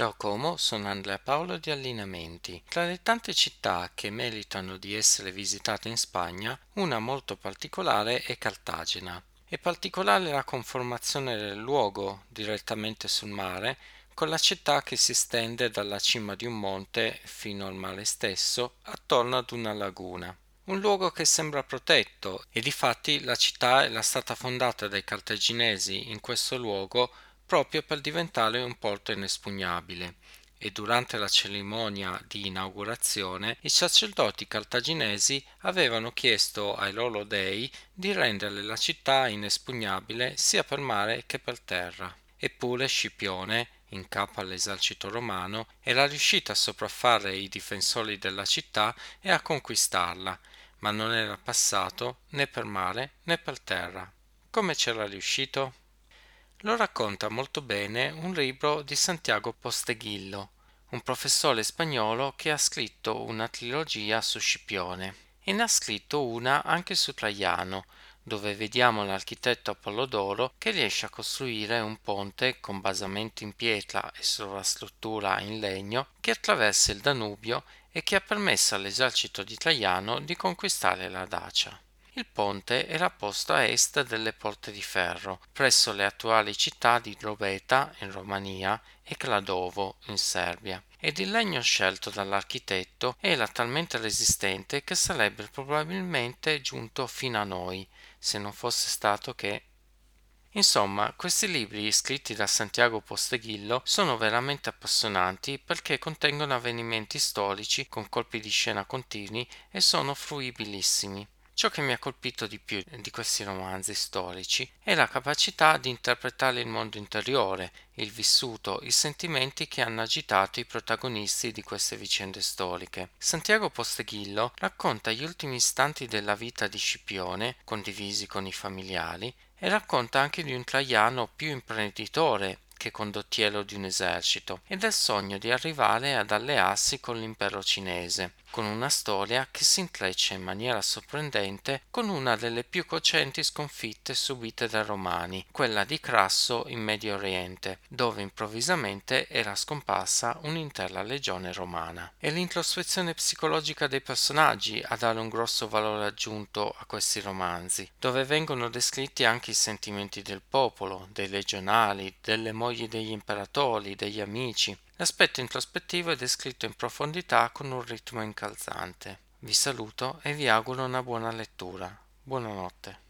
Ciao Como, sono Andrea Paolo di Allineamenti. Tra le tante città che meritano di essere visitate in Spagna, una molto particolare è Cartagena. È particolare la conformazione del luogo direttamente sul mare, con la città che si stende dalla cima di un monte fino al mare stesso, attorno ad una laguna. Un luogo che sembra protetto e difatti la città era stata fondata dai cartaginesi in questo luogo proprio per diventare un porto inespugnabile e durante la cerimonia di inaugurazione i sacerdoti cartaginesi avevano chiesto ai loro dei di rendere la città inespugnabile sia per mare che per terra. Eppure Scipione, in capo all'esercito romano, era riuscito a sopraffare i difensori della città e a conquistarla, ma non era passato né per mare né per terra. Come c'era riuscito? Lo racconta molto bene un libro di Santiago Posteghillo, un professore spagnolo che ha scritto una trilogia su Scipione e ne ha scritto una anche su Traiano, dove vediamo l'architetto Apollodoro che riesce a costruire un ponte con basamento in pietra e sovrastruttura in legno che attraversa il Danubio e che ha permesso all'esercito di Traiano di conquistare la Dacia. Il ponte era posto a est delle Porte di Ferro, presso le attuali città di Drobeta in Romania e Kladovo in Serbia, ed il legno scelto dall'architetto era talmente resistente che sarebbe probabilmente giunto fino a noi, se non fosse stato che Insomma, questi libri scritti da Santiago Posteghillo sono veramente appassionanti perché contengono avvenimenti storici con colpi di scena continui e sono fruibilissimi. Ciò che mi ha colpito di più di questi romanzi storici è la capacità di interpretare il mondo interiore, il vissuto, i sentimenti che hanno agitato i protagonisti di queste vicende storiche. Santiago Posteghillo racconta gli ultimi istanti della vita di Scipione, condivisi con i familiari, e racconta anche di un Traiano più imprenditore che condottiero di un esercito e del sogno di arrivare ad allearsi con l'impero cinese, con una storia che si intreccia in maniera sorprendente con una delle più cocenti sconfitte subite dai romani, quella di Crasso in Medio Oriente, dove improvvisamente era scomparsa un'intera legione romana. È l'introspezione psicologica dei personaggi a dare un grosso valore aggiunto a questi romanzi, dove vengono descritti anche i sentimenti del popolo, dei legionali, delle mogli degli imperatori, degli amici, L'aspetto introspettivo è descritto in profondità con un ritmo incalzante. Vi saluto e vi auguro una buona lettura. Buonanotte.